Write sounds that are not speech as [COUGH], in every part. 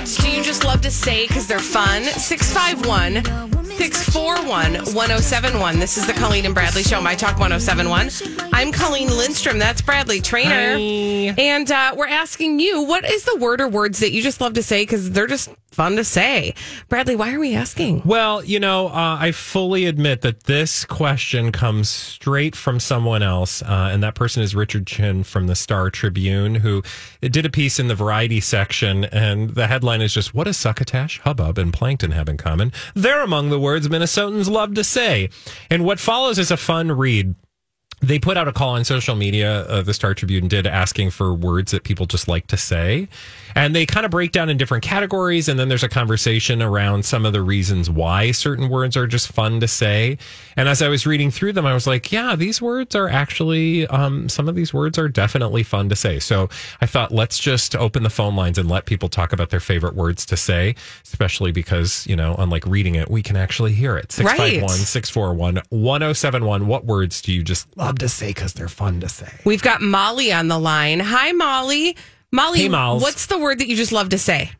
Words do you just love to say because they're fun? 651 641 1071. This is the Colleen and Bradley Show, My Talk 1071. I'm Colleen Lindstrom. That's Bradley Traynor. And uh, we're asking you, what is the word or words that you just love to say because they're just fun to say? Bradley, why are we asking? Well, you know, uh, I fully admit that this question comes straight from someone else, uh, and that person is Richard Chin from the Star Tribune, who did a piece in the variety section, and the headline is just "What does succotash, hubbub, and plankton have in common?" They're among the words Minnesotans love to say, and what follows is a fun read they put out a call on social media, uh, the Star Tribune did, asking for words that people just like to say. And they kind of break down in different categories. And then there's a conversation around some of the reasons why certain words are just fun to say. And as I was reading through them, I was like, yeah, these words are actually, um, some of these words are definitely fun to say. So I thought, let's just open the phone lines and let people talk about their favorite words to say, especially because, you know, unlike reading it, we can actually hear it. 651 641 1071. What words do you just love to say because they're fun to say? We've got Molly on the line. Hi, Molly. Molly, Hey, Mols. what's the word that you just love to say?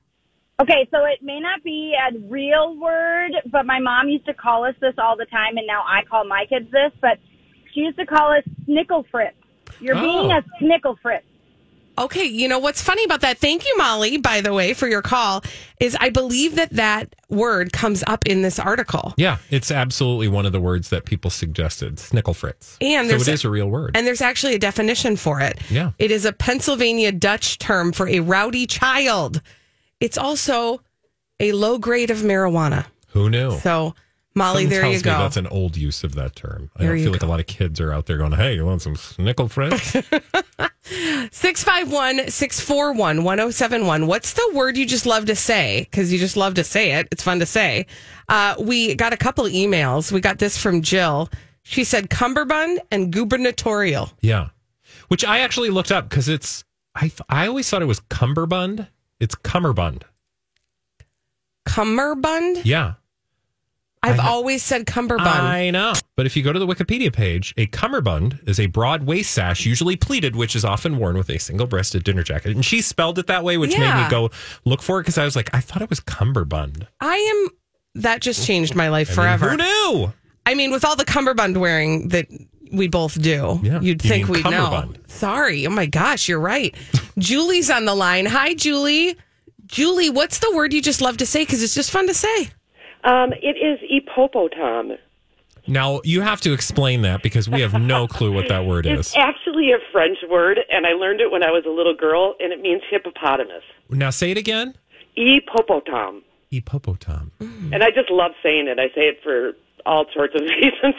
Okay, so it may not be a real word, but my mom used to call us this all the time, and now I call my kids this. But she used to call us snickle fritz. You're being Oh. a snickle fritz. Okay, you know what's funny about that? Thank you, Molly, by the way, for your call. Is I believe that that word comes up in this article. Yeah, it's absolutely one of the words that people suggested. Snickle fritz. And so it a- is a real word. And there's actually a definition for it. Yeah. It is a Pennsylvania Dutch term for a rowdy child. It's also a low grade of marijuana. Who knew? So, Molly, Something there tells you me go. that's an old use of that term. I There don't feel like go. a lot of kids are out there going, "Hey, you want some snickle fritz?" [LAUGHS] [LAUGHS] 651 641 1071. What's the word you just love to say? Because you just love to say it. It's fun to say. Uh, we got a couple emails. We got this from Jill. She said cummerbund and gubernatorial. yeah, which I actually looked up because it's. I th- I always thought it was cummerbund. It's cummerbund. Cummerbund? Yeah, I've always said cummerbund. I know. But if you go to the Wikipedia page, a cummerbund is a broad waist sash, usually pleated, which is often worn with a single-breasted dinner jacket. And she spelled it that way, which made Yeah. me go look for it because I was like, I thought it was cummerbund. I am. That just changed my life I mean, forever. who knew? I mean, with all the cummerbund wearing that we both do, Yeah, you'd you think mean we'd know. cummerbund. Sorry. Oh my gosh, you're right. [LAUGHS] Julie's on the line. Hi, Julie. Julie, what's the word you just love to say? Because it's just fun to say. Um, it is epopotam. Now you have to explain that because we have no clue what that word [LAUGHS] is. It's actually a French word, and I learned it when I was a little girl, and it means hippopotamus. Now say it again. Epopotam. Hippopotam. And I just love saying it. I say it for all sorts of [LAUGHS] reasons.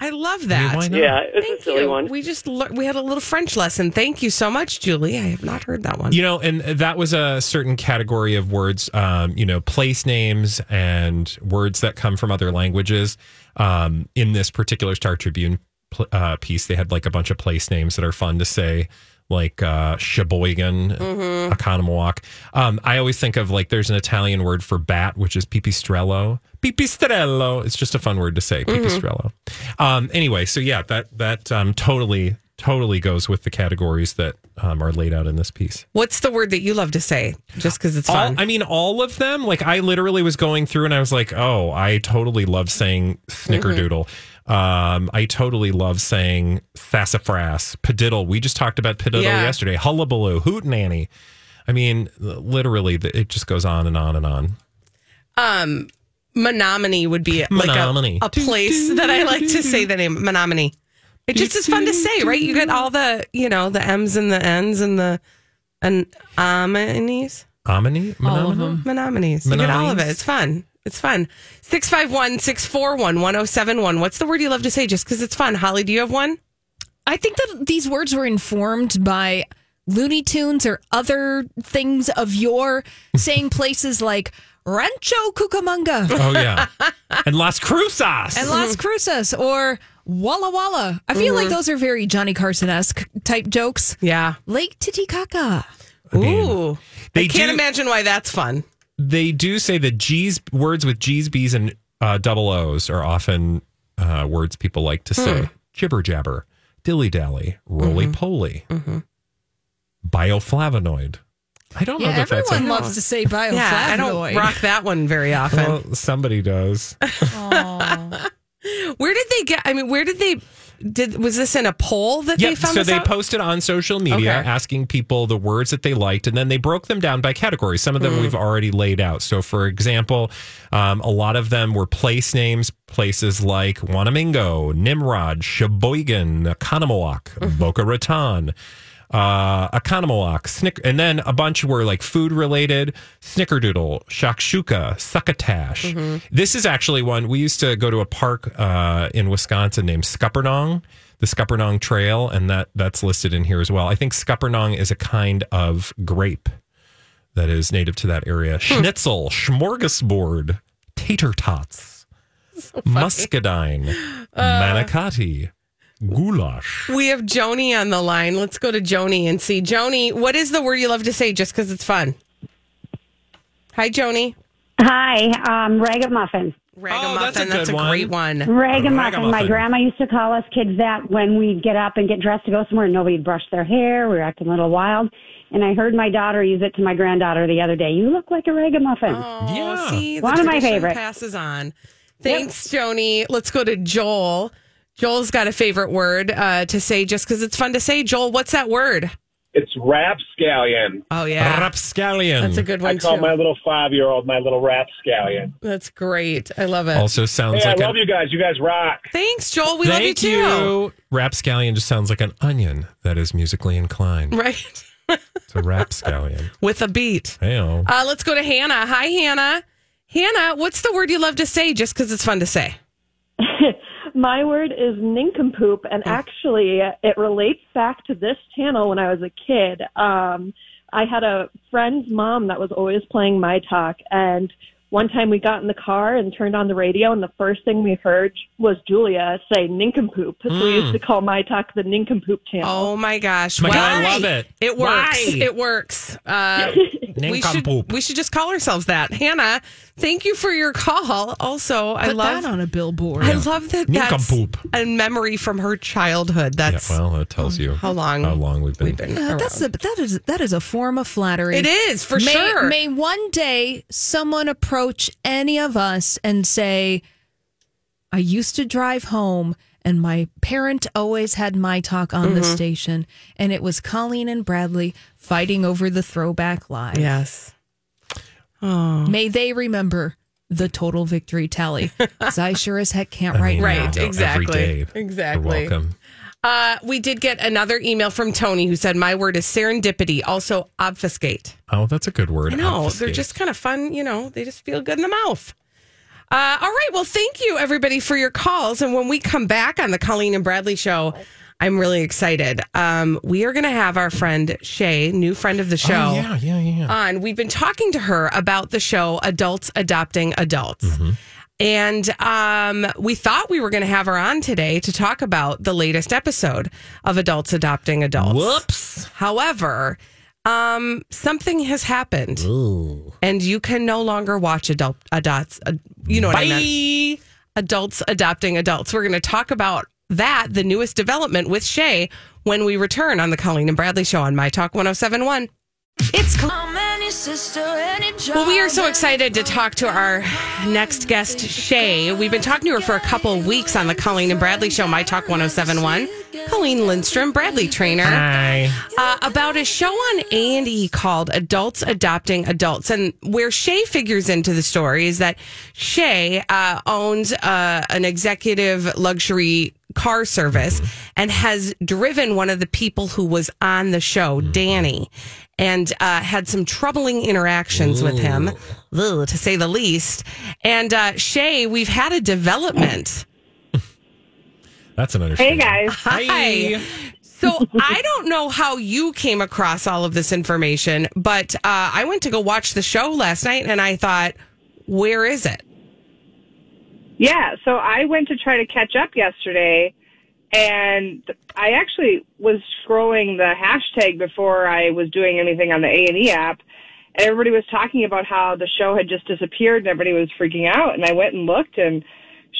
I love that. why not? yeah, it's Thank a silly you. one. We just lear- we had a little French lesson. Thank you so much, Julie. I have not heard that one. You know, and that was a certain category of words, um, you know, place names and words that come from other languages. Um, in this particular Star Tribune pl- uh, piece, they had like a bunch of place names that are fun to say, like uh, Sheboygan, Mm-hmm. Oconomowoc. Um, I always think of like there's an Italian word for bat, which is pipistrello. Pipistrello. It's just a fun word to say, Mm-hmm. Um, anyway, so yeah, that that um, totally totally goes with the categories that um, are laid out in this piece. What's the word that you love to say? Just because it's All, fun. I mean, all of them. Like, I literally was going through and I was like, oh, I totally love saying snickerdoodle. Um, I totally love saying sassafras, padiddle. We just talked about padiddle Yeah. yesterday. Hullabaloo, hootenanny. I mean, literally, it just goes on and on and on. Um, Menominee would be like Menominee. a, a place that I like to say the name Menominee. It just is fun to say, right? You get all the, you know, the M's and the N's and the and aminies, Omni? All of them. Menominees. You get all of it. It's fun. It's fun. 651 641 1071. What's the word you love to say just because it's fun? Holly, do you have one? I think that these words were informed by Looney Tunes or other things of your saying places like Rancho Cucamonga Oh, yeah. and Las Cruces. and Las Cruces or Walla Walla. I feel like those are very Johnny Carson esque type jokes. Yeah. Lake Titicaca. Ooh. they I can't do- imagine why that's fun. they do say that G's words with G's, B's, and uh, double O's are often uh, words people like to say. Jibber jabber, dilly dally, roly poly, bioflavonoid. I don't know Yeah, if that's everyone a, loves to say bioflavonoid. Yeah, I don't rock that one very often. well, somebody does. [LAUGHS] Where did they get? I mean, where did they? Did was this in a poll that they found? So this they out? posted on social media Okay. asking people the words that they liked, and then they broke them down by categories. Some of them we've already laid out. So, for example, um, a lot of them were place names, places like Wanamingo, Nimrod, Sheboygan, Oconomowoc, Mm-hmm. Boca Raton. Uh, Oconomowoc, Snick, and then a bunch were like food related, Snickerdoodle, Shakshuka, Succotash. Mm-hmm. This is actually one we used to go to a park uh, in Wisconsin named Scuppernong, the Scuppernong Trail, and that that's listed in here as well. I think Scuppernong is a kind of grape that is native to that area. Schnitzel, smorgasbord, tater tots, muscadine, manicotti, goulash. We have Joni on the line. Let's go to Joni and see. Joni, what is the word you love to say just because it's fun? Hi, Joni. Hi, um, ragamuffin. Ragamuffin. that's a That's a, one. great one. Ragamuffin. My grandma used to call us kids that when we'd get up and get dressed to go somewhere. And nobody'd brush their hair. We were acting a little wild. And I heard my daughter use it to my granddaughter the other day. You look like a ragamuffin. Oh, Yeah. see, the One of my tradition favorites. Passes on. Thanks, Joni. Let's go to Joel. Joel's got a favorite word uh, to say just because it's fun to say. Joel, what's that word? It's rapscallion. Oh yeah, Rapscallion. that's a good one. I call too. my little five year old my little rapscallion. That's great. I love it. Also sounds Hey, I like love a, you guys. You guys rock. Thanks, Joel. We love you Thank too. you. Rapscallion just sounds like an onion that is musically inclined. Right, It's a rapscallion. [LAUGHS] with a beat. Hey, Uh, let's go to Hannah. Hi, Hannah. Hannah, what's the word you love to say just because it's fun to say? My word is nincompoop, and actually, it relates back to this channel when I was a kid. Um, I had a friend's mom that was always playing My Talk, and one time we got in the car and turned on the radio, and the first thing we heard was Julia say nincompoop. So we used to call My Talk the nincompoop channel. Oh my gosh! My God, I love it. It works. Why? It works. Uh, [LAUGHS] we should we should just call ourselves that. Hannah, thank you for your call. Also, I love that on a billboard. I love that that's Nincompoop. a memory from her childhood. Yeah, That's well, that tells you how long how long we've been. we've been. Yeah, that's a, that is that is a form of flattery. It is for may, sure. May one day someone approach any of us and say, "I used to drive home." And my parent always had my talk on the Mm-hmm. station, and it was Colleen and Bradley fighting over the throwback live. yes. May they remember the total victory tally. 'Cause I sure as heck can't [LAUGHS] I right mean, now. Right, you exactly. day. Exactly. You're welcome. Uh, we did get another email from Tony who said, "My word is serendipity, also obfuscate." Oh, that's a good word. Obfuscate. they're just kind of fun. You know, they just feel good in the mouth. Uh, all right. Well, thank you everybody for your calls. And when we come back on the Colleen and Bradley show, I'm really excited. Um, we are going to have our friend Shay, new friend of the show, Oh, yeah, yeah, yeah. on. We've been talking to her about the show Adults Adopting Adults. Mm-hmm. And um, we thought we were going to have her on today to talk about the latest episode of Adults Adopting Adults. Whoops. However, um, something has happened, and you can no longer watch adult adults. Uh, you know what I meant? Adults adopting adults. We're going to talk about that, the newest development with Shay, when we return on the Colleen and Bradley Show on My Talk 1071. It's well, we are so excited to talk to our next guest, Shay. We've been talking to her for a couple of weeks on the Colleen and Bradley Show, My Talk 1071. Colleen Lindstrom, Bradley Traynor, Hi. uh, about a show on A and E called "Adults Adopting Adults," and where Shay figures into the story is that Shay uh, owns uh, an executive luxury car service and has driven one of the people who was on the show, Danny, and uh, had some troubling interactions with him, ugh, to say the least. And uh, Shay, we've had a development. That's an understatement. Hey guys. Hi. So I don't know how you came across all of this information, but uh, I went to go watch the show last night and I thought, where is it? Yeah, so I went to try to catch up yesterday and I actually was scrolling the hashtag before I was doing anything on the A&E app and everybody was talking about how the show had just disappeared and everybody was freaking out and I went and looked and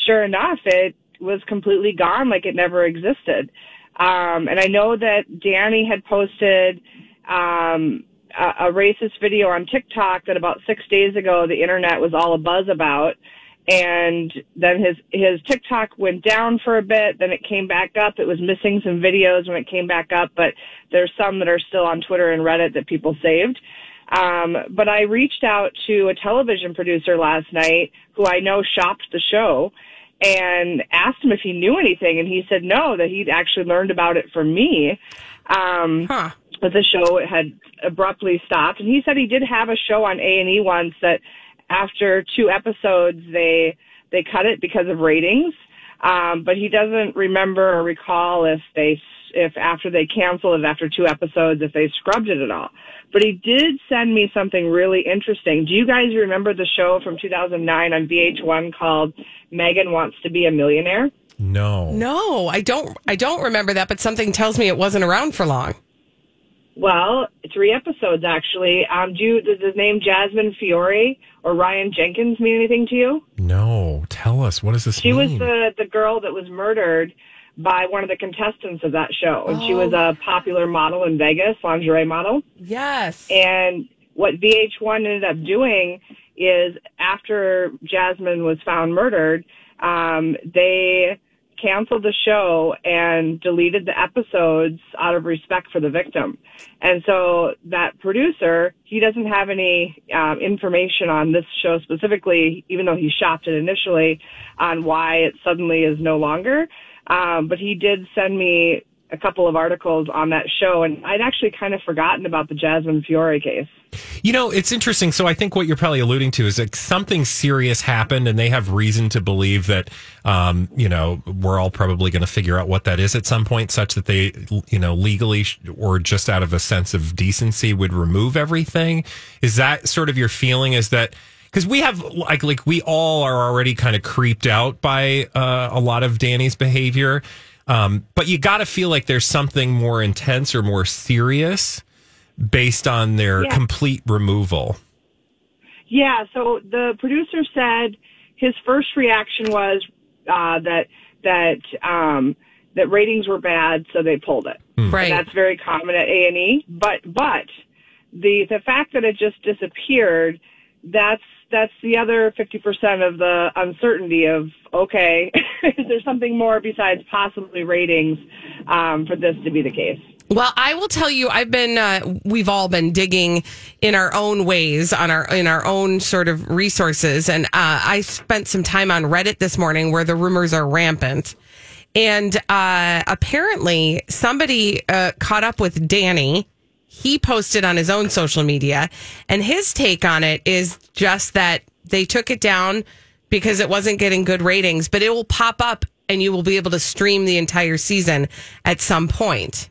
sure enough it was completely gone like it never existed. Um, and I know that Danny had posted um, a, a racist video on TikTok that about six days ago the internet was all a buzz about. And then his his TikTok went down for a bit. Then it came back up. It was missing some videos when it came back up, but there's some that are still on Twitter and Reddit that people saved. Um, but I reached out to a television producer last night who I know shopped the show and asked him if he knew anything, and he said no, that he'd actually learned about it from me. Um, Huh. but the show had abruptly stopped, and he said he did have a show on A and E once that after two episodes they they cut it because of ratings. Um, but he doesn't remember or recall if they if after they canceled it after two episodes if they scrubbed it at all. But he did send me something really interesting. Do you guys remember the show from 2009 on VH1 called Megan Wants to Be a Millionaire? No. No, I don't. I don't remember that, but something tells me it wasn't around for long. Well, three episodes actually. Um, do you, does the name Jasmine Fiore or Ryan Jenkins mean anything to you? No. Tell us. What does this She mean? was the the girl that was murdered by one of the contestants of that show, and she was a popular model in Vegas, lingerie model. Yes. And what VH1 ended up doing is after Jasmine was found murdered, um, they canceled the show and deleted the episodes out of respect for the victim. And so that producer, he doesn't have any um, information on this show specifically, even though he shopped it initially, on why it suddenly is no longer. Um, but he did send me a couple of articles on that show, and I'd actually kind of forgotten about the Jasmine Fiore case. You know, it's interesting. So I think what you're probably alluding to is that something serious happened, and they have reason to believe that, um, you know, we're all probably going to figure out what that is at some point, such that they, you know, legally or just out of a sense of decency would remove everything. Is that sort of your feeling? Is that because we have like like we all are already kind of creeped out by uh, a lot of Danny's behavior. Um, but you got to feel like there's something more intense or more serious based on their Yeah. complete removal. Yeah, so the producer said his first reaction was uh, that that um, that ratings were bad, so they pulled it. Right. And that's very common at A and E. But but the the fact that it just disappeared, that's that's the other fifty percent of the uncertainty of okay, [LAUGHS] is there something more besides possibly ratings um, for this to be the case? Well, I will tell you, I've been, uh, we've all been digging in our own ways on our, in our own sort of resources. And, uh, I spent some time on Reddit this morning where the rumors are rampant. And, uh, apparently somebody, uh, caught up with Danny. He posted on his own social media and his take on it is just that they took it down because it wasn't getting good ratings, but it will pop up and you will be able to stream the entire season at some point.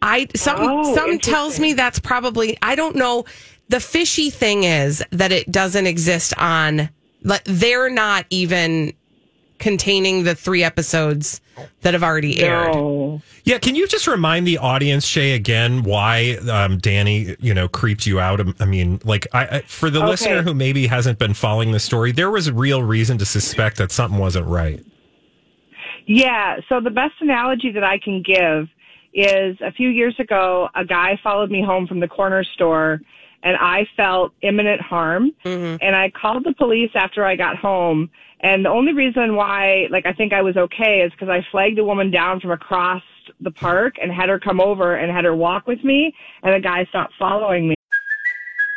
I some Oh, some tells me that's probably I don't know. The fishy thing is that it doesn't exist on like they're not even containing the three episodes that have already aired. No. Yeah, can you just remind the audience, Shay, again, why um, Danny, you know, creeped you out? I mean, like, I, I for the Okay. listener who maybe hasn't been following the story, there was a real reason to suspect that something wasn't right. Yeah. So the best analogy that I can give is a few years ago, a guy followed me home from the corner store and I felt imminent harm. And I called the police after I got home. And the only reason why, like, I think I was okay is because I flagged a woman down from across the park and had her come over and had her walk with me. And the guy stopped following me.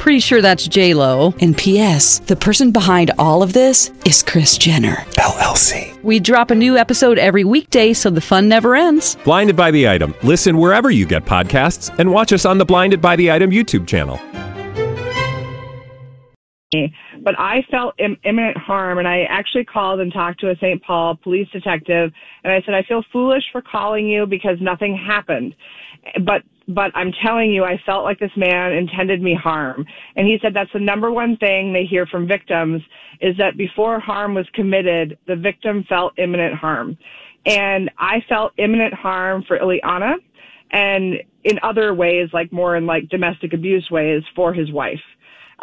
Pretty sure that's J Lo. And P.S. The person behind all of this is Kris Jenner LLC. We drop a new episode every weekday, so the fun never ends. Blinded by the item. Listen wherever you get podcasts, and watch us on the Blinded by the Item YouTube channel. but I felt Im- imminent harm and I actually called and talked to a St. Paul police detective and I said, I feel foolish for calling you because nothing happened. But, but I'm telling you, I felt like this man intended me harm. And he said that's the number one thing they hear from victims is that before harm was committed, the victim felt imminent harm. And I felt imminent harm for Ileana and in other ways, like more in like domestic abuse ways for his wife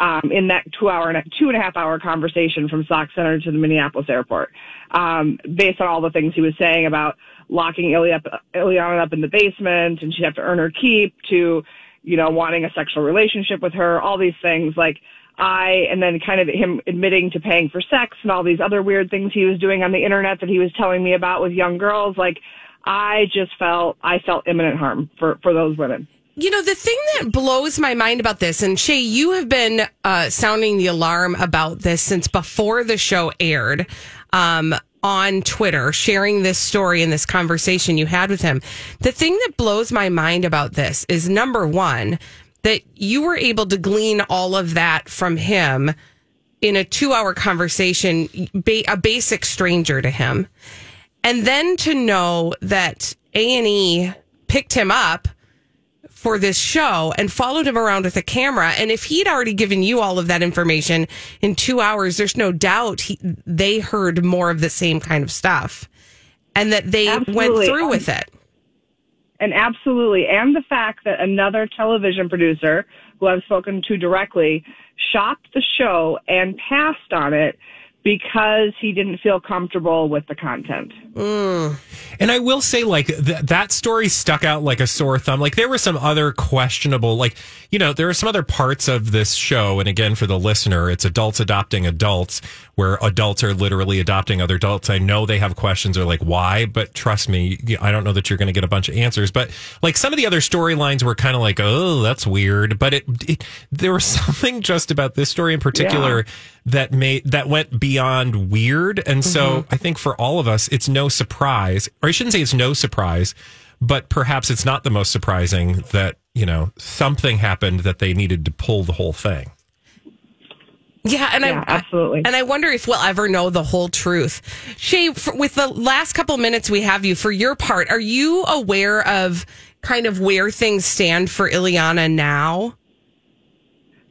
um, in that two hour and two and a half hour conversation from Sauk Centre to the Minneapolis airport, um, based on all the things he was saying about locking Ili up, Ileana up in the basement and she'd have to earn her keep to, you know, wanting a sexual relationship with her, all these things like I, and then kind of him admitting to paying for sex and all these other weird things he was doing on the internet that he was telling me about with young girls. Like I just felt, I felt imminent harm for, for those women. You know, the thing that blows my mind about this, and Shay, you have been uh, sounding the alarm about this since before the show aired um, on Twitter, sharing this story and this conversation you had with him. The thing that blows my mind about this is number one, that you were able to glean all of that from him in a two hour conversation, a basic stranger to him. And then to know that A&E picked him up for this show and followed him around with a camera. And if he'd already given you all of that information in two hours, there's no doubt he, they heard more of the same kind of stuff and that they went through with it. And absolutely. And the fact that another television producer who I've spoken to directly shopped the show and passed on it because he didn't feel comfortable with the content. Mm. And I will say, like, th- that story stuck out like a sore thumb. Like, there were some other questionable, like, you know, there are some other parts of this show. And again, for the listener, it's adults adopting adults, where adults are literally adopting other adults. I know they have questions or like, why? But trust me, I don't know that you're going to get a bunch of answers. But like, some of the other storylines were kind of like, oh, that's weird. But it, it, there was [LAUGHS] something just about this story in particular that made that went beyond weird and so mm-hmm. i think for all of us it's no surprise or i shouldn't say it's no surprise but perhaps it's not the most surprising that you know something happened that they needed to pull the whole thing Yeah, and Yeah, I absolutely. and I wonder if we'll ever know the whole truth. Shay, for, with the last couple minutes we have you for your part, are you aware of kind of where things stand for Ileana now?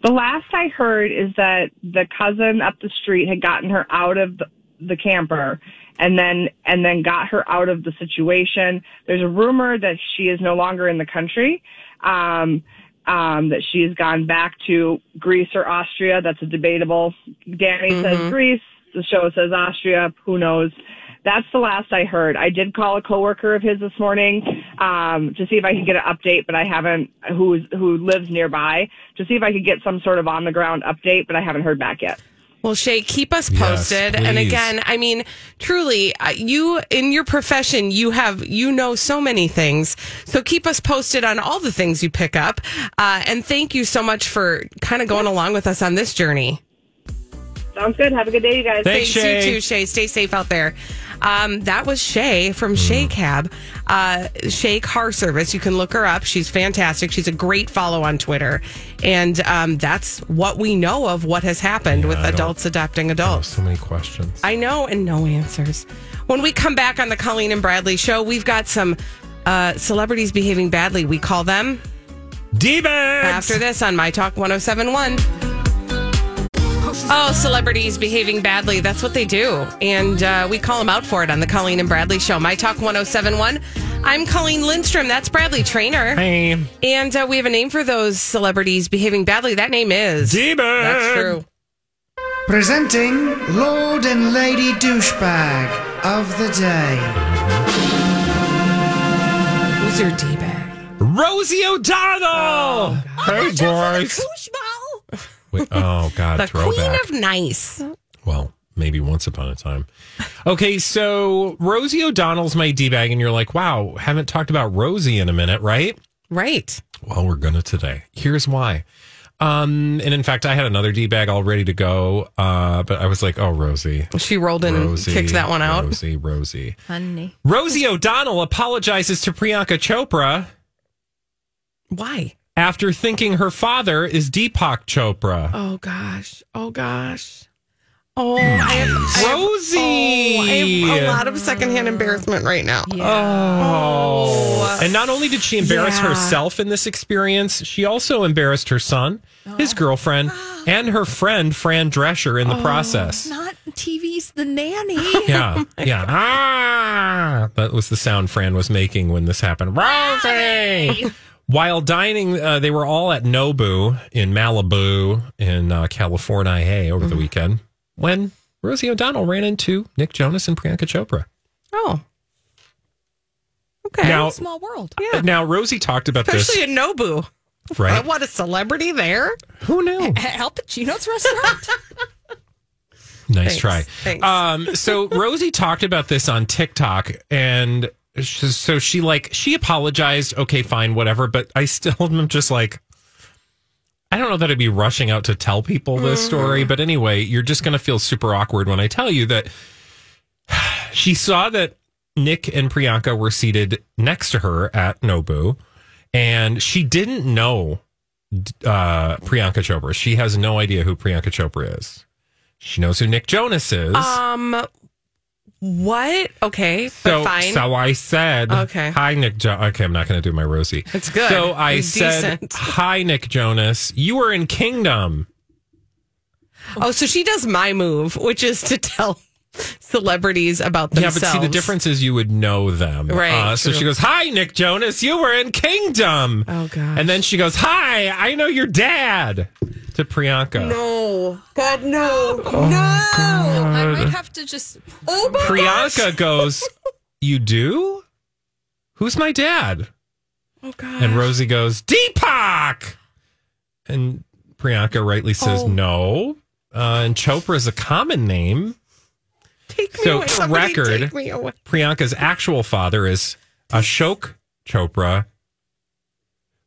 The last I heard is that the cousin up the street had gotten her out of the, the camper and then and then got her out of the situation. There's a rumor that she is no longer in the country. Um um, that she has gone back to Greece or Austria. That's a debatable. Danny says Greece. The show says Austria. Who knows? That's the last I heard. I did call a coworker of his this morning um, to see if I could get an update, but I haven't. Who who lives nearby to see if I could get some sort of on the ground update, but I haven't heard back yet. Well, Shay, keep us Yes, posted. and again, I mean, truly, uh, you in your profession, you have you know so many things. So keep us posted on all the things you pick up. Uh, and thank you so much for kind of going along with us on this journey. Sounds good. Have a good day, you guys. Thanks, Thanks Shay. you too, Shay. Stay safe out there. Um, that was Shay from Shay Cab, uh, Shay Car Service. You can look her up. She's fantastic. She's a great follow on Twitter. And um, that's what we know of what has happened with I adults adopting adults. So many questions. I know, and no answers. When we come back on the Colleen and Bradley show, we've got some uh, celebrities behaving badly. We call them D-bags. after this on My Talk 1071. Oh, celebrities behaving badly. That's what they do. And uh, we call them out for it on the Colleen and Bradley show. My Talk 1071. I'm Colleen Lindstrom. That's Bradley Traynor. Hey. And uh, we have a name for those celebrities behaving badly. That name is. D-bag. That's true. Presenting Lord and Lady Douchebag of the Day. Who's your D bag? Rosie O'Donnell. hey, boys. Wait, oh, God. The throwback. Queen of Nice. Well, maybe once upon a time. Okay, so Rosie O'Donnell's my D bag, and you're like, wow, haven't talked about Rosie in a minute, right? Right. Well, we're gonna today. Here's why. Um, and in fact, I had another D bag all ready to go, uh, but I was like, oh, Rosie. She rolled in and kicked that one out. Rosie, Rosie. Honey. Rosie O'Donnell apologizes to Priyanka Chopra Why? After thinking her father is Deepak Chopra. Oh gosh. Oh gosh. Oh, I have, I have- Rosie. oh, I have a lot of secondhand embarrassment right now. Oh. And not only did she embarrass Yeah. herself in this experience, she also embarrassed her son, his girlfriend, and her friend, Fran Drescher, in the process. Not TV's the nanny. [LAUGHS] Yeah. yeah. Ah! That was the sound Fran was making when this happened. Rosie! While dining, uh, they were all at Nobu in Malibu in uh, California hey, over the weekend when Rosie O'Donnell ran into Nick Jonas and Priyanka Chopra. Oh. Okay. Now, Small world. yeah. But now Rosie talked about Especially this, in Nobu. right? What a celebrity there. Who knew? Al Pacino's restaurant. [LAUGHS] Nice Thanks. try. Thanks. Um, so [LAUGHS] Rosie talked about this on TikTok, and she, so she like she apologized. Okay, fine, whatever. But I still am [LAUGHS] just like, I don't know that I'd be rushing out to tell people this story. But anyway, you're just gonna feel super awkward when I tell you that [SIGHS] she saw that Nick and Priyanka were seated next to her at Nobu, and she didn't know uh, Priyanka Chopra. She has no idea who Priyanka Chopra is. She knows who Nick Jonas is. Um, what? Okay, so, but fine. so I said, Okay. Hi, Nick. Jo- okay, I'm not going to do my Rosie. It's good. So I said, decent. Hi, Nick Jonas. You were in Kingdom. oh, so she does my move, which is to tell celebrities about themselves. Yeah, but see, the difference is you would know them. Right, Uh, so she goes, Hi, Nick Jonas. You were in Kingdom. Oh gosh. And then she goes, Hi, I know your dad to Priyanka. No, God, no, Oh, no. I might have to just. Oh my Priyanka goes, You do? Who's my dad? Oh God. And Rosie goes, Deepak! And Priyanka rightly says, Oh. no. Uh, and Chopra is a common name. Take me So, away. for Somebody record, take me away. Priyanka's actual father is Ashok Chopra,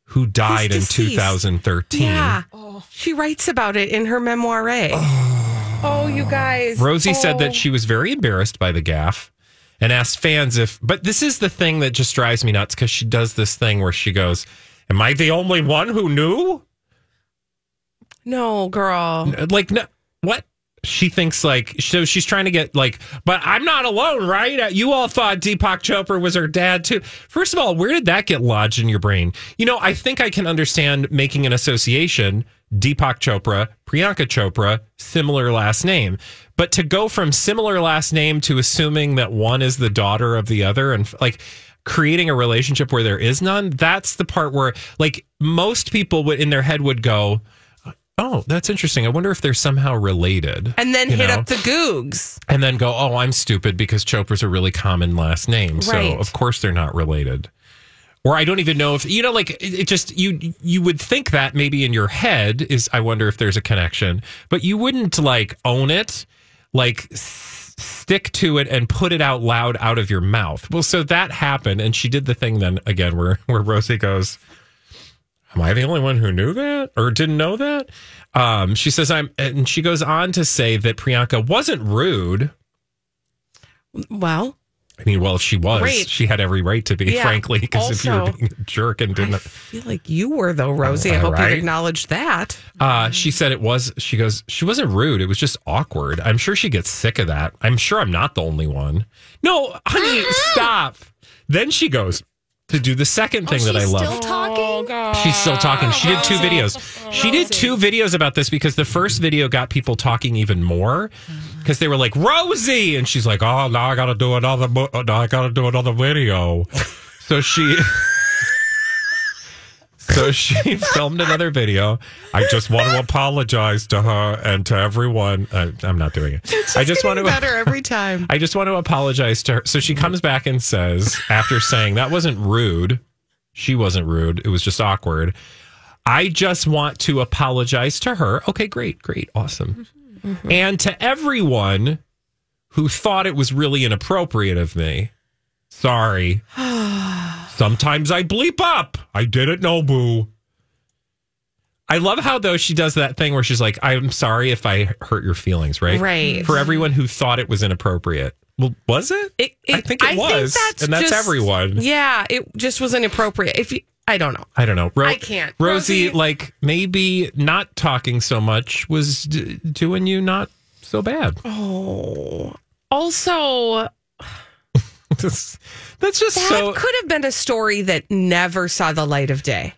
who died in deceased. 2013. Yeah, she writes about it in her memoire. Oh, oh you guys. Rosie said Oh. that she was very embarrassed by the gaffe and asked fans if, but this is the thing that just drives me nuts because she does this thing where she goes, Am I the only one who knew? No, girl. like no, what she thinks like so she's trying to get like but i'm not alone right? Uh, you all thought deepak chopra was her dad too. First of all where did that get lodged in your brain? You know i think i can understand making an association deepak chopra priyanka chopra similar last name. But to go from similar last name to assuming that one is the daughter of the other and like creating a relationship where there is none that's the part where like most people would in their head would go Oh, that's interesting. I wonder if they're somehow related. And then hit know? up the Googs. and then go, oh, I'm stupid because Chopra's a really common last name. So of course they're not related. Or I don't even know if you know, like it, it just you you would think that maybe in your head is I wonder if there's a connection, but you wouldn't like own it, like s- stick to it and put it out loud out of your mouth. Well, so that happened, and she did the thing then again where where Rosie goes, Am I the only one who knew that or didn't know that? Um, she says I'm, and she goes on to say that Priyanka wasn't rude. Well, I mean, well, if she was, Great. she had every right to be, Yeah. frankly, because if you were being a jerk and didn't. I feel like you were though, Rosie. I hope right. you acknowledged that. Uh, she said it was, she goes, she wasn't rude. It was just awkward. I'm sure she gets sick of that. I'm sure I'm not the only one. No, honey, [GASPS] stop. Then she goes to do the second thing oh, that I love. Still talking? Oh, she's still talking. She did two videos. She did two videos about this because the first video got people talking even more because they were like Rosie, and she's like, "Oh, now I got to do another. mo- Now I got to do another video." [LAUGHS] So she. [LAUGHS] So she [LAUGHS] filmed another video. I just want to apologize to her and to everyone. Uh, I'm not doing it. I just want to better every [LAUGHS] time. I just want to apologize to her. So she comes back and says, after saying that wasn't rude, she wasn't rude. It was just awkward. I just want to apologize to her. Okay, great, great, awesome. And to everyone who thought it was really inappropriate of me. Sorry. [SIGHS] [SIGHS] [SIGHS] Sometimes I bleep up. I didn't know, boo. I love how though she does that thing where she's like, "I'm sorry if I hurt your feelings," right? Right. For everyone who thought it was inappropriate. Well, was it? It, I think it was, and that's everyone. Yeah, it just was inappropriate. If you, I don't know. I don't know. I can't. Rosie, Rosie- like maybe not talking so much was d- doing you not so bad. Oh, also, that's, [LAUGHS] that's just that so. could have been a story that never saw the light of day.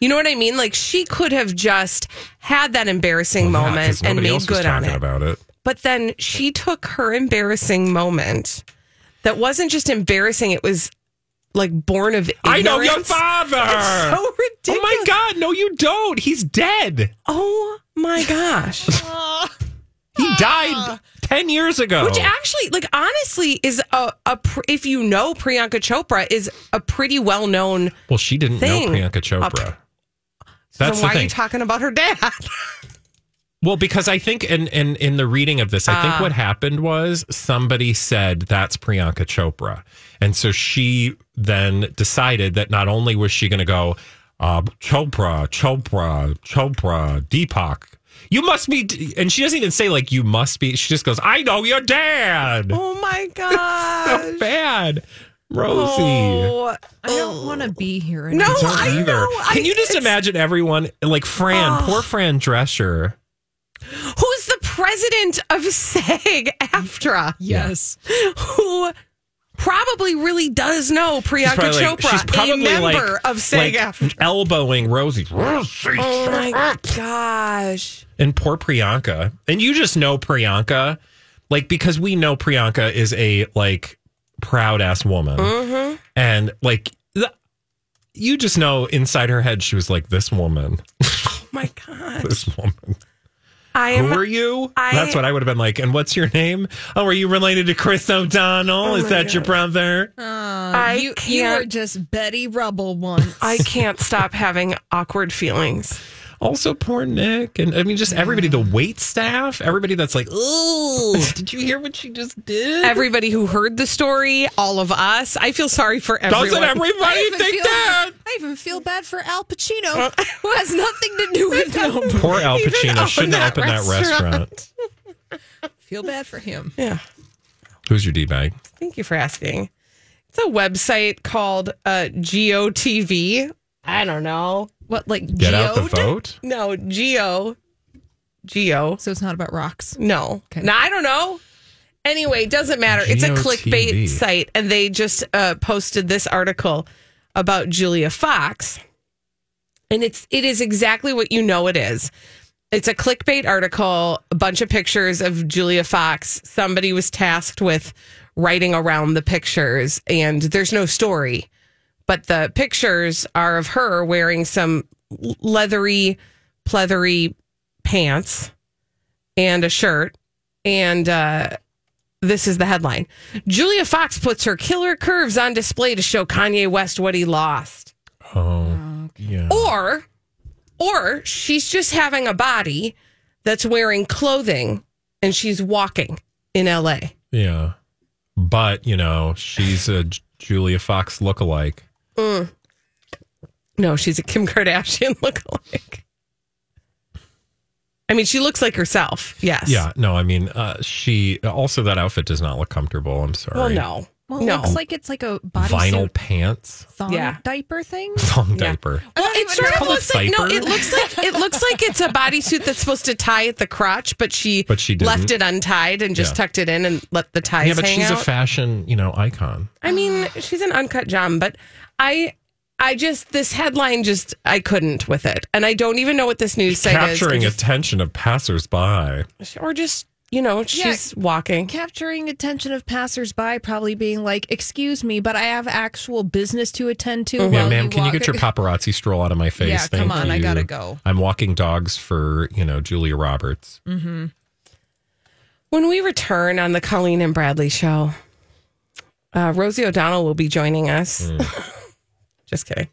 You know what I mean? Like she could have just had that embarrassing Well, yeah, and made good on it. about it. But then she took her embarrassing moment that wasn't just embarrassing, it was like born of ignorance. I know your father. It's so ridiculous. Oh my God! No, you don't. He's dead. Oh my gosh. [LAUGHS] He died ah. Ten years ago. Which actually, like, honestly, is a, a pr- if you know Priyanka Chopra is a pretty well known. well, she didn't thing. know Priyanka Chopra. That's why the are you talking about her dad? [LAUGHS] Well, because I think in, in in the reading of this, I think Ah. what happened was somebody said that's Priyanka Chopra, and so she then decided that not only was she going to go uh, Chopra, Chopra, Chopra, Deepak. You must be, and she doesn't even say like you must be. She just goes, "I know your dad." oh my [LAUGHS] god! so bad, Rosie. Oh, I don't oh. want to be here. Anymore. No, anymore. don't I either. know. Can I- you just imagine everyone like Fran, poor Fran Drescher? who's the president of [LAUGHS] SAG AFTRA? Yes. Who probably really does know Priyanka like- Chopra, she's probably a member like, of SAG like elbowing Rosie. Oh my gosh! and poor Priyanka. And you just know Priyanka, like because we know Priyanka is a like proud ass woman, Mm-hmm. and like the, you just know inside her head she was like, "This woman, Oh my god! [LAUGHS] this woman." I Who are you? I- That's what I would have been like. And what's your name? Oh, are you related to Chris O'Donnell? Oh is my that your brother? Uh, I you, you were can't- just Betty Rubble once. I can't stop having awkward feelings. Also, poor Nick, and I mean, just everybody, the wait staff, everybody that's like, "Oh, [LAUGHS] did you hear what she just did?" Everybody who heard the story, all of us, I feel sorry for everyone. Doesn't everybody I even think feel, that? I even feel bad for Al Pacino, [LAUGHS] who has nothing to do with [LAUGHS] them. Poor Al Pacino shouldn't have that opened that restaurant. Feel bad for him. Yeah. Who's your D bag? Thank you for asking. It's a website called uh, GeoTV. I don't know. What, like Get out the vote. No, Geo. Geo. So it's not about rocks. No. No, I don't know. Anyway, it doesn't matter. It's a GeoTV. clickbait site, and they just uh, posted this article about Julia Fox, and it's it is exactly what you know it is. It's a clickbait article, a bunch of pictures of Julia Fox. Somebody was tasked with writing around the pictures, and there's no story, but the pictures are of her wearing some leathery, pleathery pants and a shirt, and uh, this is the headline: Julia Fox puts her killer curves on display to show Kanye West what he lost. Oh, yeah. Or, or she's just having a body that's wearing clothing and she's walking in LA. Yeah. But, you know, she's a Julia Fox lookalike. Mm. No, she's a Kim Kardashian [LAUGHS] lookalike. I mean, she looks like herself. Yes. Yeah, no, I mean, uh, she also that outfit does not look comfortable. I'm sorry. Well, no. Well, it no. looks like it's like a bodysuit Vinyl pants, thong Yeah. diaper thing. [LAUGHS] thong diaper. Well, it sort of looks like no. It looks like it looks like it's a bodysuit that's supposed to tie at the crotch, but she But she didn't. left it untied and just Yeah. tucked it in and let the ties yeah, but hang she's out. a fashion, you know, icon. I mean, she's an uncut gem, but I, I just this headline just I couldn't with it, and I don't even know what this news site Capturing is, attention of passersby. or just you know she's walking. Capturing attention of passersby, probably being like, "Excuse me, but I have actual business to attend to." Yeah, while ma'am, can you get your [LAUGHS] paparazzi stroll out of my face? Yeah, come Thank on, I gotta go. I'm walking dogs for, you know, Julia Roberts. Mm-hmm. When we return on the Colleen and Bradley show, uh, Rosie O'Donnell will be joining us. Just kidding.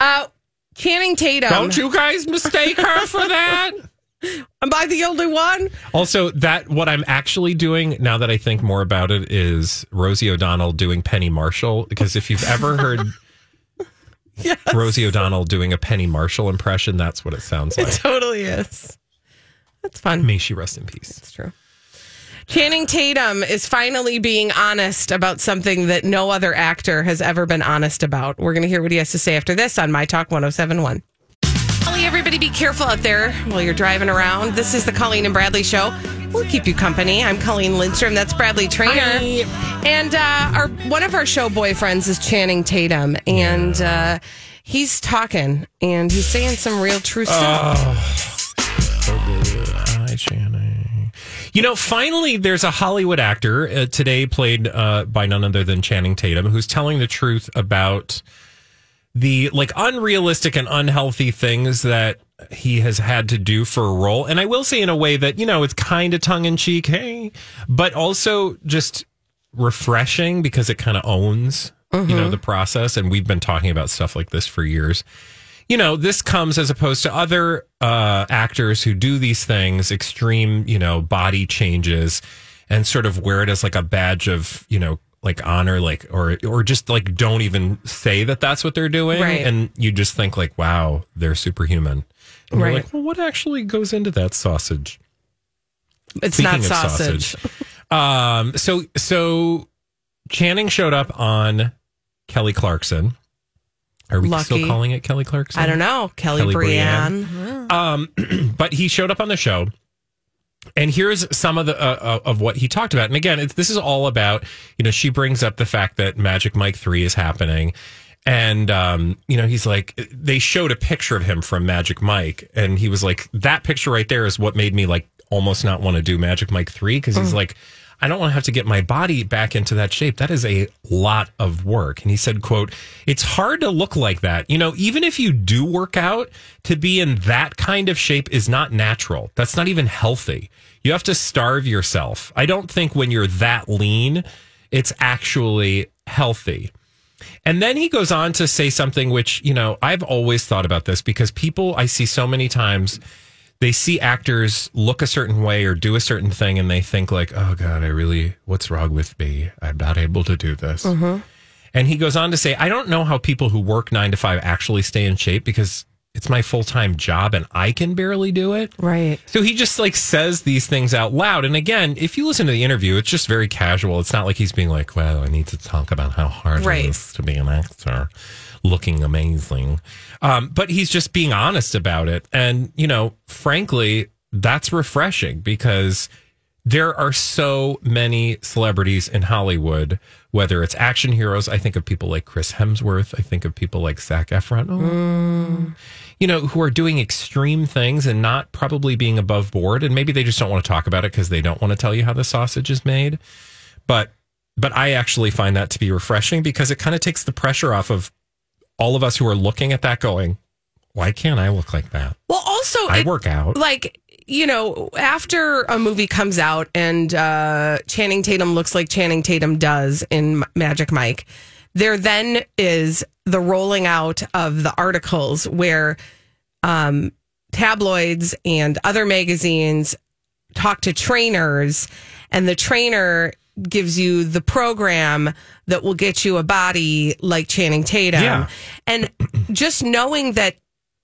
Uh, Channing Tatum. Don't you guys mistake her for that? [LAUGHS] Am I the only one? Also, that what I'm actually doing now that I think more about it is Rosie O'Donnell doing Penny Marshall. Because if you've ever heard [LAUGHS] Rosie O'Donnell doing a Penny Marshall impression, that's what it sounds like. It totally is. That's fun. May she rest in peace. That's true. Channing Tatum is finally being honest about something that no other actor has ever been honest about. We're going to hear what he has to say after this on My Talk 1071. Holly, everybody be careful out there while you're driving around. This is the Colleen and Bradley Show. We'll keep you company. I'm Colleen Lindstrom. That's Bradley Traynor. And uh, our one of our show boyfriends is Channing Tatum. And uh, he's talking and he's saying some real true stuff. So good. Hi, Channing. You know, finally, there's a Hollywood actor uh, today played uh, by none other than Channing Tatum who's telling the truth about the like unrealistic and unhealthy things that he has had to do for a role. And I will say in a way that, you know, it's kind of tongue in cheek, hey, but also just refreshing because it kind of owns, you know, the process. And we've been talking about stuff like this for years you know, this comes as opposed to other uh, actors who do these things, extreme, you know, body changes, and sort of wear it as like a badge of, you know, like honor, like or or just like don't even say that that's what they're doing, Right. and you just think like, wow, they're superhuman. And you're Right. like, well, what actually goes into that sausage? It's Speaking not of sausage. [LAUGHS] Um, so so Channing showed up on Kelly Clarkson. Are we Lucky. still calling it Kelly Clarkson? I don't know. Kelly, Kelly Brianne. Um, [CLEARS THROAT] but he showed up on the show, and here's some of the uh, of what he talked about. And again, it's, this is all about you know she brings up the fact that Magic Mike Three is happening, and um, you know he's like they showed a picture of him from Magic Mike, and he was like that picture right there is what made me like almost not want to do Magic Mike Three because he's Mm. like. I don't want to have to get my body back into that shape. That is a lot of work. And he said, quote, it's hard to look like that. You know, even if you do work out, to be in that kind of shape is not natural. That's not even healthy. You have to starve yourself. I don't think when you're that lean, it's actually healthy. And then he goes on to say something which, you know, I've always thought about this because people I see so many times they see actors look a certain way or do a certain thing and they think like, "Oh god, I really what's wrong with me? I'm not able to do this." Mm-hmm. And he goes on to say, "I don't know how people who work 9 to 5 actually stay in shape because it's my full-time job and I can barely do it." Right. So he just like says these things out loud. And again, if you listen to the interview, it's just very casual. It's not like he's being like, well, I need to talk about how hard Right. it is to be an actor, looking amazing. Um, but he's just being honest about it. And, you know, frankly, that's refreshing because there are so many celebrities in Hollywood, whether it's action heroes. I think of people like Chris Hemsworth. I think of people like Zac Efron. Oh, you know, who are doing extreme things and not probably being above board. And maybe they just don't want to talk about it because they don't want to tell you how the sausage is made. But but I actually find that to be refreshing because it kind of takes the pressure off of all of us who are looking at that going, why can't I look like that? Well, also, I it- work out. Like, you know, after a movie comes out and uh, Channing Tatum looks like Channing Tatum does in Magic Mike, there then is the rolling out of the articles where um, tabloids and other magazines talk to trainers, and the trainer gives you the program that will get you a body like Channing Tatum. Yeah. And just knowing that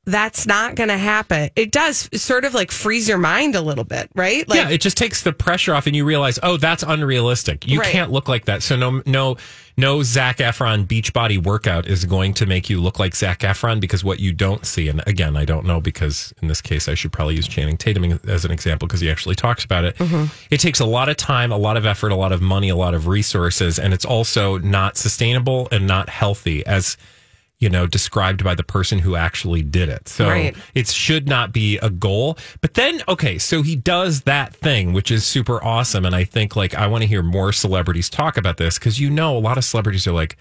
that's not going to happen. It does sort of like freeze your mind a little bit, right? Like, yeah, it just takes the pressure off, and you realize, oh, that's unrealistic. You Right. can't look like that. So no, no, no. Zac Efron Beachbody workout is going to make you look like Zac Efron because what you don't see, and again, I don't know because in this case, I should probably use Channing Tatum as an example because he actually talks about it. Mm-hmm. It takes a lot of time, a lot of effort, a lot of money, a lot of resources, and it's also not sustainable and not healthy as you know, described by the person who actually did it. So Right. it should not be a goal. But then, okay, so he does that thing, which is super awesome. And I think like I want to hear more celebrities talk about this because you know, a lot of celebrities are like,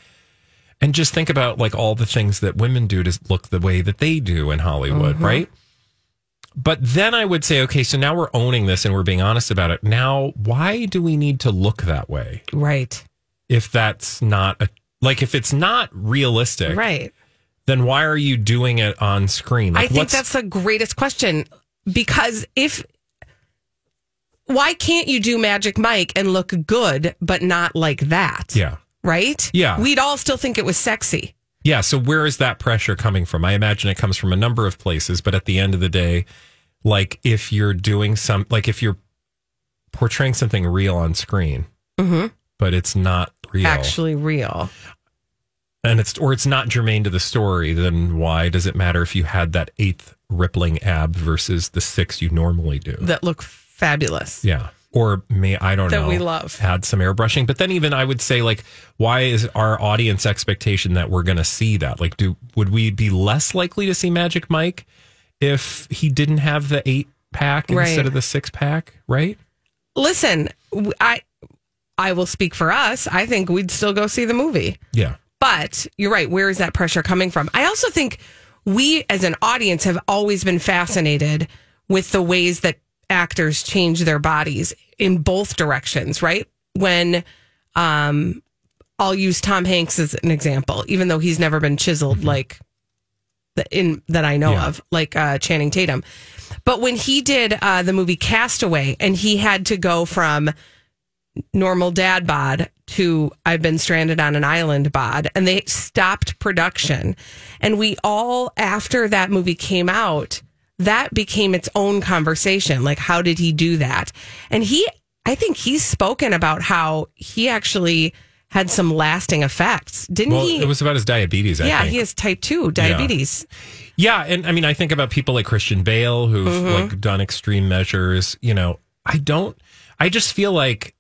and just think about like all the things that women do to look the way that they do in Hollywood, Mhm. right? But then I would say, okay, so now we're owning this and we're being honest about it. Now, why do we need to look that way? Right. If that's not a, like, if it's not realistic, Right. then why are you doing it on screen? I think that's the greatest question because if why can't you do Magic Mike and look good but not like that? yeah. Right? Yeah. We'd all still think it was sexy. Yeah. So where is that pressure coming from? I imagine it comes from a number of places, but at the end of the day, like if you're doing some, like if you're portraying something real on screen, Mhm. but it's not real, Actually real. and it's or it's not germane to the story, then why does it matter if you had that eighth rippling ab versus the six you normally do? That look fabulous. Yeah. Or may I don't That know. we love. had some airbrushing. But then even I would say like why is our audience expectation that we're gonna see that? Like do would we be less likely to see Magic Mike if he didn't have the eight pack Right. instead of the six pack, right? Listen, I I will speak for us. I think we'd still go see the movie. Yeah. But you're right. Where is that pressure coming from? I also think we as an audience have always been fascinated with the ways that actors change their bodies in both directions, right? When um I'll use Tom Hanks as an example, even though he's never been chiseled like the, in that I know Yeah. of, like uh, Channing Tatum. But when he did uh, the movie Castaway, and he had to go from normal dad bod to I've been stranded on an island bod and they stopped production and we all after that movie came out that became its own conversation like how did he do that and he I think he's spoken about how he actually had some lasting effects didn't well, he it was about his diabetes, I yeah think. he has type 2 diabetes Yeah, and I mean, I think about people like Christian Bale who've Mhm. like done extreme measures. You know, I don't. I just feel like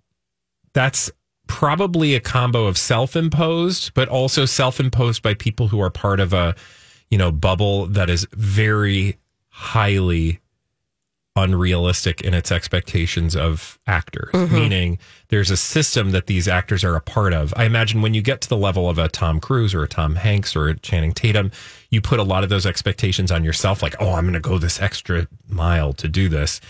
that's probably a combo of self-imposed, but also self-imposed by people who are part of a, you know, bubble that is very highly unrealistic in its expectations of actors. Mhm. Meaning, there's a system that these actors are a part of. I imagine when you get to the level of a Tom Cruise or a Tom Hanks or a Channing Tatum, you put a lot of those expectations on yourself, like, oh, I'm going to go this extra mile to do this,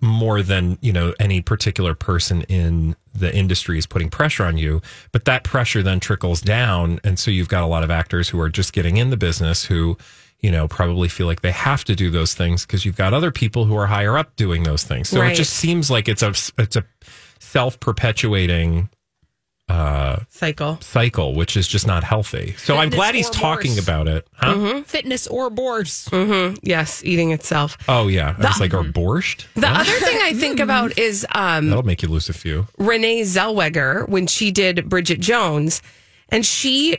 more than you know any particular person in the industry is putting pressure on you. But that pressure then trickles down, and so you've got a lot of actors who are just getting in the business who. You know, probably feel like they have to do those things because you've got other people who are higher up doing those things. So Right. it just seems like it's a it's a self perpetuating uh, cycle cycle, which is just not healthy. So I'm glad he's talking worse. about it. Huh? Mhm. Fitness or bores. hmm Yes, eating itself. Oh yeah, I was like, or borscht. The What? other thing I think about [LAUGHS] is um, That'll make you lose a few. Renee Zellweger when she did Bridget Jones, and she,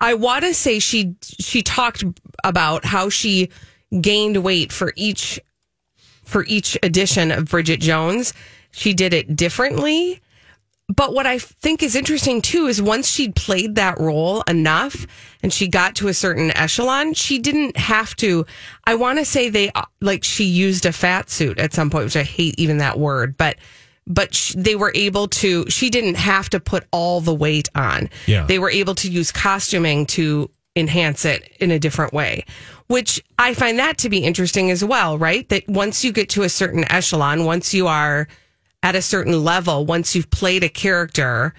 I want to say she she talked about how she gained weight for each for each edition of Bridget Jones. She did it differently. But what I think is interesting too is once she'd played that role enough and she got to a certain echelon, she didn't have to. I want to say they like she used a fat suit at some point, which I hate even that word, but but sh- they were able to. She didn't have to put all the weight on. Yeah. they were able to use costuming to enhance it in a different way, which I find that to be interesting as well. Right, that once you get to a certain echelon, once you are at a certain level, once you've played a character,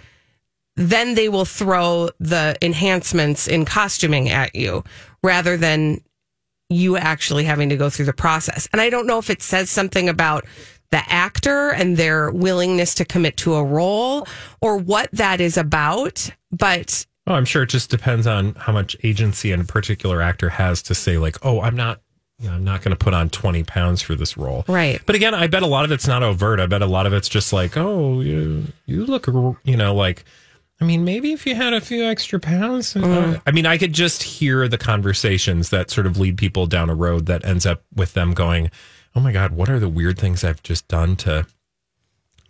then they will throw the enhancements in costuming at you rather than you actually having to go through the process. And I don't know if it says something about the actor and their willingness to commit to a role or what that is about, but Oh, I'm sure it just depends on how much agency a particular actor has to say, like, oh, I'm not, you know, I'm not going to put on 20 pounds for this role. Right. But again, I bet a lot of it's not overt. I bet a lot of it's just like, oh, you, you look, you know, like, I mean, maybe if you had a few extra pounds. uh, I mean, I could just hear the conversations that sort of lead people down a road that ends up with them going, oh my God, what are the weird things I've just done to,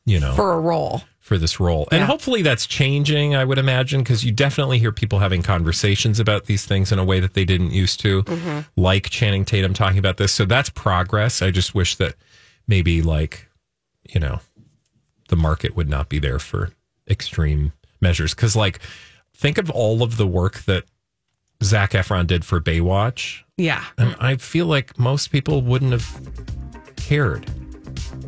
you know, For a role. For this role. And Yeah. hopefully that's changing, I would imagine, because you definitely hear people having conversations about these things in a way that they didn't used to, Mhm. like Channing Tatum talking about this. So that's progress. I just wish that maybe, like, you know, the market would not be there for extreme measures. Because, like, think of all of the work that Zac Efron did for Baywatch. Yeah. And I feel like most people wouldn't have cared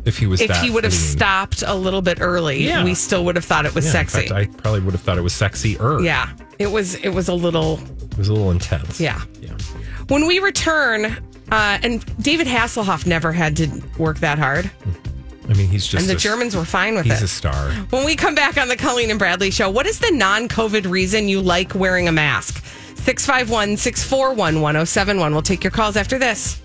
if he was If he would have stopped a little bit early, Yeah. we still would have thought it was Yeah, in sexy. fact, I probably would have thought it was sexy. sexier. yeah. It was it was a little It was a little intense. Yeah. When we return, uh, and David Hasselhoff never had to work that hard. I mean, he's just and the a- Germans were fine with he's it. He's a star. When we come back on the Colleen and Bradley show, what is the non COVID reason you like wearing a mask? 651 641 1071. We'll take your calls after this.